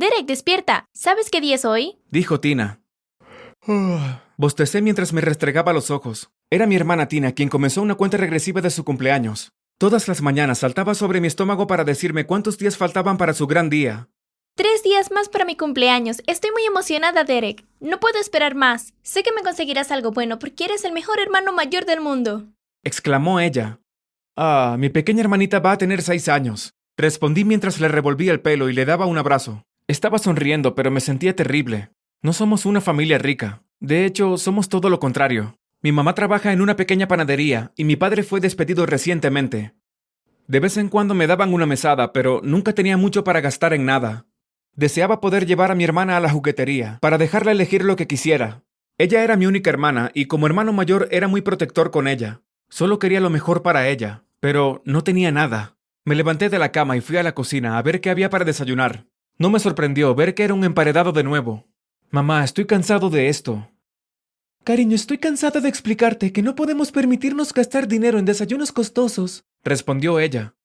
Derek, despierta. ¿Sabes qué día es hoy? Dijo Tina. Bostecé mientras me restregaba los ojos. Era mi hermana Tina quien comenzó una cuenta regresiva de su cumpleaños. Todas las mañanas saltaba sobre mi estómago para decirme cuántos días faltaban para su gran día. Tres días más para mi cumpleaños. Estoy muy emocionada, Derek. No puedo esperar más. Sé que me conseguirás algo bueno porque eres el mejor hermano mayor del mundo. Exclamó ella. Ah, mi pequeña hermanita va a tener seis años. Respondí mientras le revolvía el pelo y le daba un abrazo. Estaba sonriendo, pero me sentía terrible. No somos una familia rica. De hecho, somos todo lo contrario. Mi mamá trabaja en una pequeña panadería y mi padre fue despedido recientemente. De vez en cuando me daban una mesada, pero nunca tenía mucho para gastar en nada. Deseaba poder llevar a mi hermana a la juguetería, para dejarla elegir lo que quisiera. Ella era mi única hermana y como hermano mayor era muy protector con ella. Solo quería lo mejor para ella, pero no tenía nada. Me levanté de la cama y fui a la cocina a ver qué había para desayunar. No me sorprendió ver que era un emparedado de nuevo. Mamá, estoy cansado de esto. Cariño, estoy cansada de explicarte que no podemos permitirnos gastar dinero en desayunos costosos, respondió ella.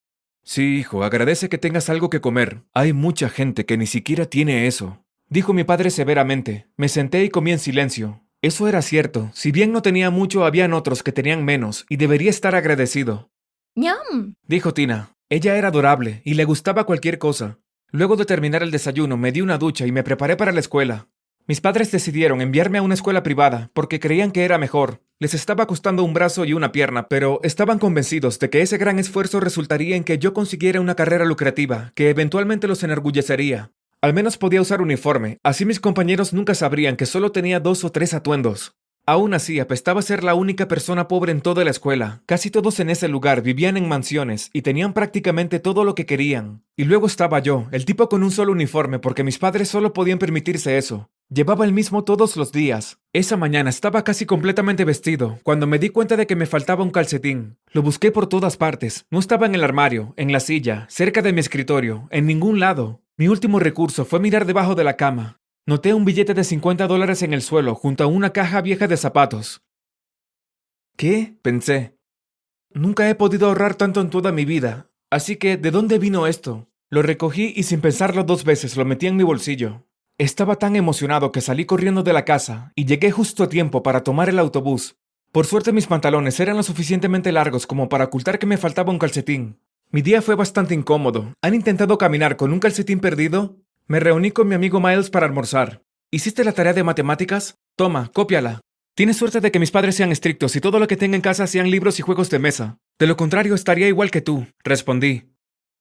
Sí, hijo, agradece que tengas algo que comer. Hay mucha gente que ni siquiera tiene eso. Dijo mi padre severamente. Me senté y comí en silencio. Eso era cierto. Si bien no tenía mucho, habían otros que tenían menos, y debería estar agradecido. ¡Ñam! Dijo Tina. Ella era adorable, y le gustaba cualquier cosa. Luego de terminar el desayuno, me di una ducha y me preparé para la escuela. Mis padres decidieron enviarme a una escuela privada porque creían que era mejor. Les estaba costando un brazo y una pierna, pero estaban convencidos de que ese gran esfuerzo resultaría en que yo consiguiera una carrera lucrativa, que eventualmente los enorgullecería. Al menos podía usar uniforme, así mis compañeros nunca sabrían que solo tenía dos o tres atuendos. Aún así, apestaba ser la única persona pobre en toda la escuela. Casi todos en ese lugar vivían en mansiones y tenían prácticamente todo lo que querían. Y luego estaba yo, el tipo con un solo uniforme porque mis padres solo podían permitirse eso. Llevaba el mismo todos los días. Esa mañana estaba casi completamente vestido, cuando me di cuenta de que me faltaba un calcetín. Lo busqué por todas partes. No estaba en el armario, en la silla, cerca de mi escritorio, en ningún lado. Mi último recurso fue mirar debajo de la cama. Noté un billete de 50 dólares en el suelo junto a una caja vieja de zapatos. ¿Qué? pensé. Nunca he podido ahorrar tanto en toda mi vida, así que ¿de dónde vino esto? Lo recogí y sin pensarlo dos veces lo metí en mi bolsillo. Estaba tan emocionado que salí corriendo de la casa y llegué justo a tiempo para tomar el autobús. Por suerte mis pantalones eran lo suficientemente largos como para ocultar que me faltaba un calcetín. Mi día fue bastante incómodo. ¿Han intentado caminar con un calcetín perdido? Me reuní con mi amigo Miles para almorzar. ¿Hiciste la tarea de matemáticas? Toma, cópiala. Tienes suerte de que mis padres sean estrictos y todo lo que tenga en casa sean libros y juegos de mesa. De lo contrario, estaría igual que tú, respondí.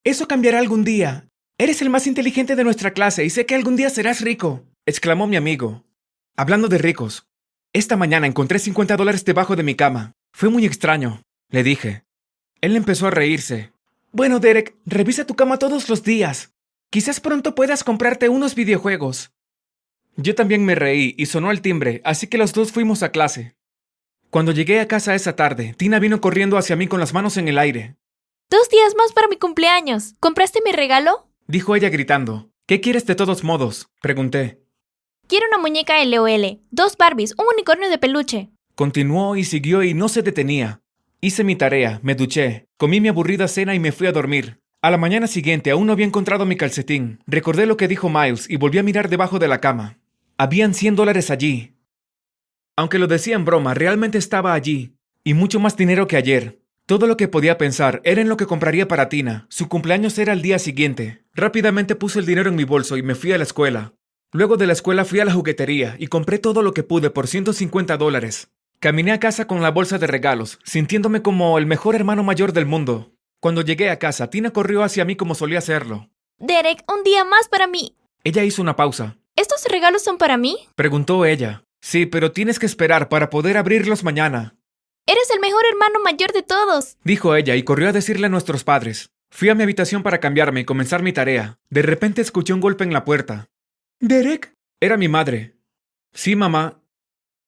Eso cambiará algún día. Eres el más inteligente de nuestra clase y sé que algún día serás rico, exclamó mi amigo. Hablando de ricos, esta mañana encontré 50 dólares debajo de mi cama. Fue muy extraño, le dije. Él empezó a reírse. Bueno, Derek, revisa tu cama todos los días. Quizás pronto puedas comprarte unos videojuegos. Yo también me reí y sonó el timbre, así que los dos fuimos a clase. Cuando llegué a casa esa tarde, Tina vino corriendo hacia mí con las manos en el aire. Dos días más para mi cumpleaños. ¿Compraste mi regalo? Dijo ella gritando. ¿Qué quieres de todos modos? Pregunté. Quiero una muñeca LOL, dos Barbies, un unicornio de peluche. Continuó y siguió y no se detenía. Hice mi tarea, me duché, comí mi aburrida cena y me fui a dormir. A la mañana siguiente aún no había encontrado mi calcetín. Recordé lo que dijo Miles y volví a mirar debajo de la cama. Habían 100 dólares allí. Aunque lo decía en broma, realmente estaba allí. Y mucho más dinero que ayer. Todo lo que podía pensar era en lo que compraría para Tina. Su cumpleaños era el día siguiente. Rápidamente puse el dinero en mi bolso y me fui a la escuela. Luego de la escuela fui a la juguetería y compré todo lo que pude por 150 dólares. Caminé a casa con la bolsa de regalos, sintiéndome como el mejor hermano mayor del mundo. Cuando llegué a casa, Tina corrió hacia mí como solía hacerlo. Derek, un día más para mí. Ella hizo una pausa. ¿Estos regalos son para mí? Preguntó ella. Sí, pero tienes que esperar para poder abrirlos mañana. Eres el mejor hermano mayor de todos. Dijo ella y corrió a decirle a nuestros padres. Fui a mi habitación para cambiarme y comenzar mi tarea. De repente escuché un golpe en la puerta. ¿Derek? Era mi madre. Sí, mamá.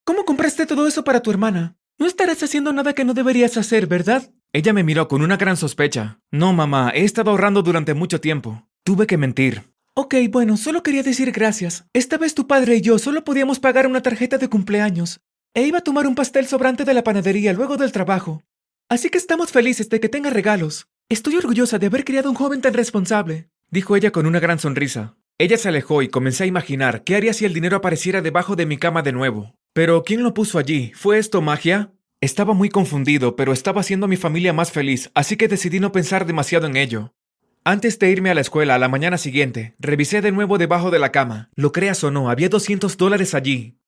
¿Cómo compraste todo eso para tu hermana? No estarás haciendo nada que no deberías hacer, ¿verdad? Ella me miró con una gran sospecha. No, mamá, he estado ahorrando durante mucho tiempo. Tuve que mentir. Ok, bueno, solo quería decir gracias. Esta vez tu padre y yo solo podíamos pagar una tarjeta de cumpleaños. E iba a tomar un pastel sobrante de la panadería luego del trabajo. Así que estamos felices de que tenga regalos. Estoy orgullosa de haber criado un joven tan responsable. Dijo ella con una gran sonrisa. Ella se alejó y comencé a imaginar qué haría si el dinero apareciera debajo de mi cama de nuevo. Pero ¿quién lo puso allí? ¿Fue esto magia? Estaba muy confundido, pero estaba haciendo a mi familia más feliz, así que decidí no pensar demasiado en ello. Antes de irme a la escuela a la mañana siguiente, revisé de nuevo debajo de la cama. Lo creas o no, había 200 dólares allí.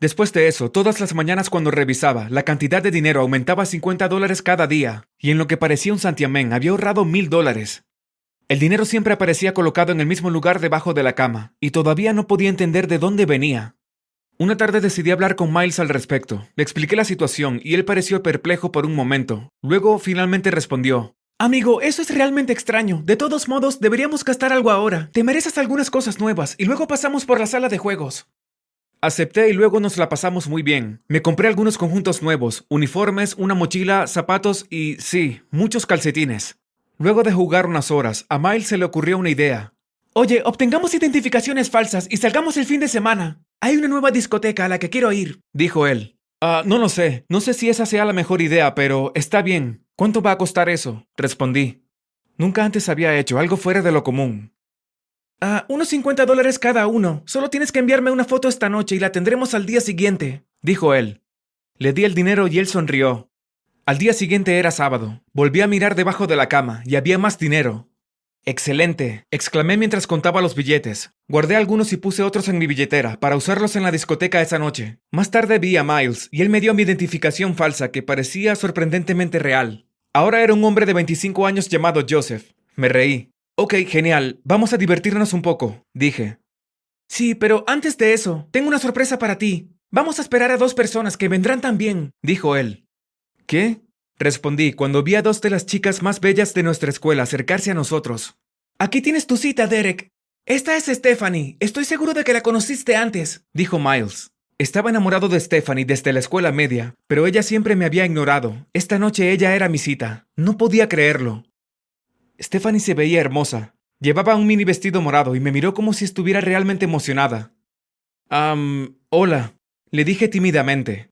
Después de eso, todas las mañanas cuando revisaba, la cantidad de dinero aumentaba a 50 dólares cada día, y en lo que parecía un santiamén había ahorrado mil dólares. El dinero siempre aparecía colocado en el mismo lugar debajo de la cama, y todavía no podía entender de dónde venía. Una tarde decidí hablar con Miles al respecto. Le expliqué la situación y él pareció perplejo por un momento. Luego finalmente respondió. Amigo, eso es realmente extraño. De todos modos, deberíamos gastar algo ahora. Te mereces algunas cosas nuevas y luego pasamos por la sala de juegos. Acepté y luego nos la pasamos muy bien. Me compré algunos conjuntos nuevos, uniformes, una mochila, zapatos y, sí, muchos calcetines. Luego de jugar unas horas, a Miles se le ocurrió una idea. Oye, obtengamos identificaciones falsas y salgamos el fin de semana. Hay una nueva discoteca a la que quiero ir, dijo él. Ah, no lo sé. No sé si esa sea la mejor idea, pero está bien. ¿Cuánto va a costar eso? Respondí. Nunca antes había hecho algo fuera de lo común. Ah, unos 50 dólares cada uno. Solo tienes que enviarme una foto esta noche y la tendremos al día siguiente, dijo él. Le di el dinero y él sonrió. Al día siguiente era sábado. Volví a mirar debajo de la cama y había más dinero. Excelente, exclamé mientras contaba los billetes. Guardé algunos y puse otros en mi billetera para usarlos en la discoteca esa noche. Más tarde vi a Miles y él me dio mi identificación falsa que parecía sorprendentemente real. Ahora era un hombre de 25 años llamado Joseph. Me reí. Ok, genial, vamos a divertirnos un poco, dije. Sí, pero antes de eso, tengo una sorpresa para ti. Vamos a esperar a dos personas que vendrán también, dijo él. ¿Qué? Respondí cuando vi a dos de las chicas más bellas de nuestra escuela acercarse a nosotros. Aquí tienes tu cita, Derek. Esta es Stephanie. Estoy seguro de que la conociste antes, dijo Miles. Estaba enamorado de Stephanie desde la escuela media, pero ella siempre me había ignorado. Esta noche ella era mi cita. No podía creerlo. Stephanie se veía hermosa. Llevaba un mini vestido morado y me miró como si estuviera realmente emocionada. Ah, hola, le dije tímidamente.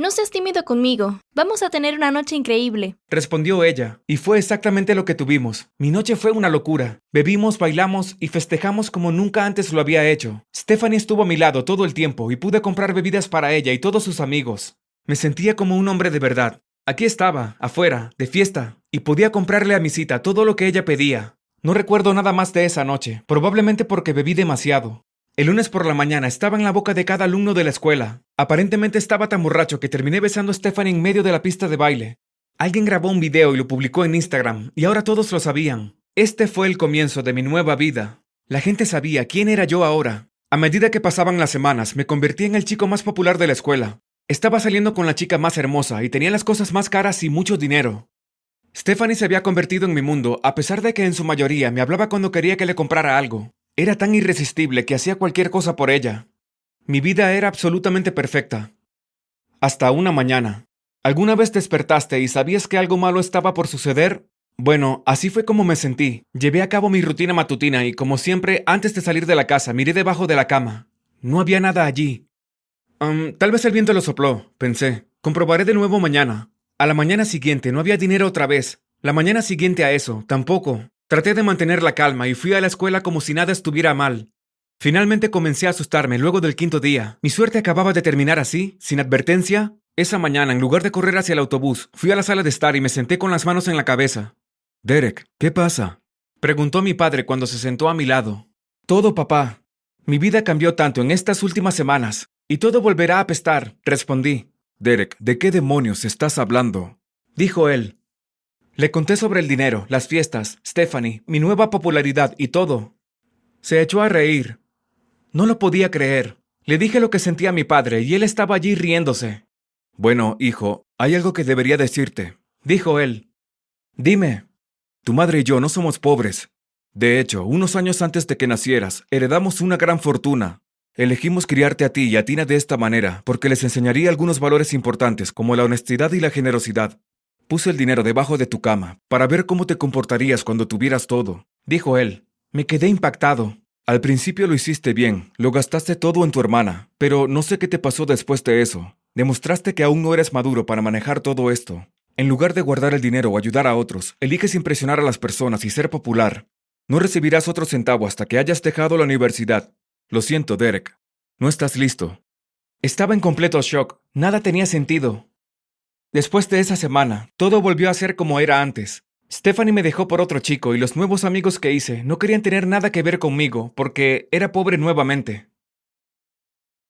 No seas tímido conmigo. Vamos a tener una noche increíble. Respondió ella, y fue exactamente lo que tuvimos. Mi noche fue una locura. Bebimos, bailamos y festejamos como nunca antes lo había hecho. Stephanie estuvo a mi lado todo el tiempo y pude comprar bebidas para ella y todos sus amigos. Me sentía como un hombre de verdad. Aquí estaba, afuera, de fiesta, y podía comprarle a mi cita todo lo que ella pedía. No recuerdo nada más de esa noche, probablemente porque bebí demasiado. El lunes por la mañana estaba en la boca de cada alumno de la escuela. Aparentemente estaba tan borracho que terminé besando a Stephanie en medio de la pista de baile. Alguien grabó un video y lo publicó en Instagram, y ahora todos lo sabían. Este fue el comienzo de mi nueva vida. La gente sabía quién era yo ahora. A medida que pasaban las semanas, me convertí en el chico más popular de la escuela. Estaba saliendo con la chica más hermosa y tenía las cosas más caras y mucho dinero. Stephanie se había convertido en mi mundo, a pesar de que en su mayoría me hablaba cuando quería que le comprara algo. Era tan irresistible que hacía cualquier cosa por ella. Mi vida era absolutamente perfecta. Hasta una mañana. ¿Alguna vez despertaste y sabías que algo malo estaba por suceder? Bueno, así fue como me sentí. Llevé a cabo mi rutina matutina y, como siempre, antes de salir de la casa, miré debajo de la cama. No había nada allí tal vez el viento lo sopló, pensé. Comprobaré de nuevo mañana. A la mañana siguiente no había dinero otra vez. La mañana siguiente a eso, tampoco. Traté de mantener la calma y fui a la escuela como si nada estuviera mal. Finalmente comencé a asustarme luego del quinto día. Mi suerte acababa de terminar así, sin advertencia. Esa mañana, en lugar de correr hacia el autobús, fui a la sala de estar y me senté con las manos en la cabeza. Derek, ¿qué pasa? Preguntó mi padre cuando se sentó a mi lado. Todo, papá. Mi vida cambió tanto en estas últimas semanas. Y todo volverá a apestar, respondí. Derek, ¿de qué demonios estás hablando? Dijo él. Le conté sobre el dinero, las fiestas, Stephanie, mi nueva popularidad y todo. Se echó a reír. No lo podía creer. Le dije lo que sentía mi padre y él estaba allí riéndose. Bueno, hijo, hay algo que debería decirte, dijo él. Dime. Tu madre y yo no somos pobres. De hecho, unos años antes de que nacieras, heredamos una gran fortuna. Elegimos criarte a ti y a Tina de esta manera porque les enseñaría algunos valores importantes como la honestidad y la generosidad. Puse el dinero debajo de tu cama para ver cómo te comportarías cuando tuvieras todo, dijo él. Me quedé impactado. Al principio lo hiciste bien, lo gastaste todo en tu hermana, pero no sé qué te pasó después de eso. Demostraste que aún no eres maduro para manejar todo esto. En lugar de guardar el dinero o ayudar a otros, eliges impresionar a las personas y ser popular. No recibirás otro centavo hasta que hayas dejado la universidad. Lo siento, Derek. No estás listo. Estaba en completo shock. Nada tenía sentido. Después de esa semana, todo volvió a ser como era antes. Stephanie me dejó por otro chico y los nuevos amigos que hice no querían tener nada que ver conmigo porque era pobre nuevamente.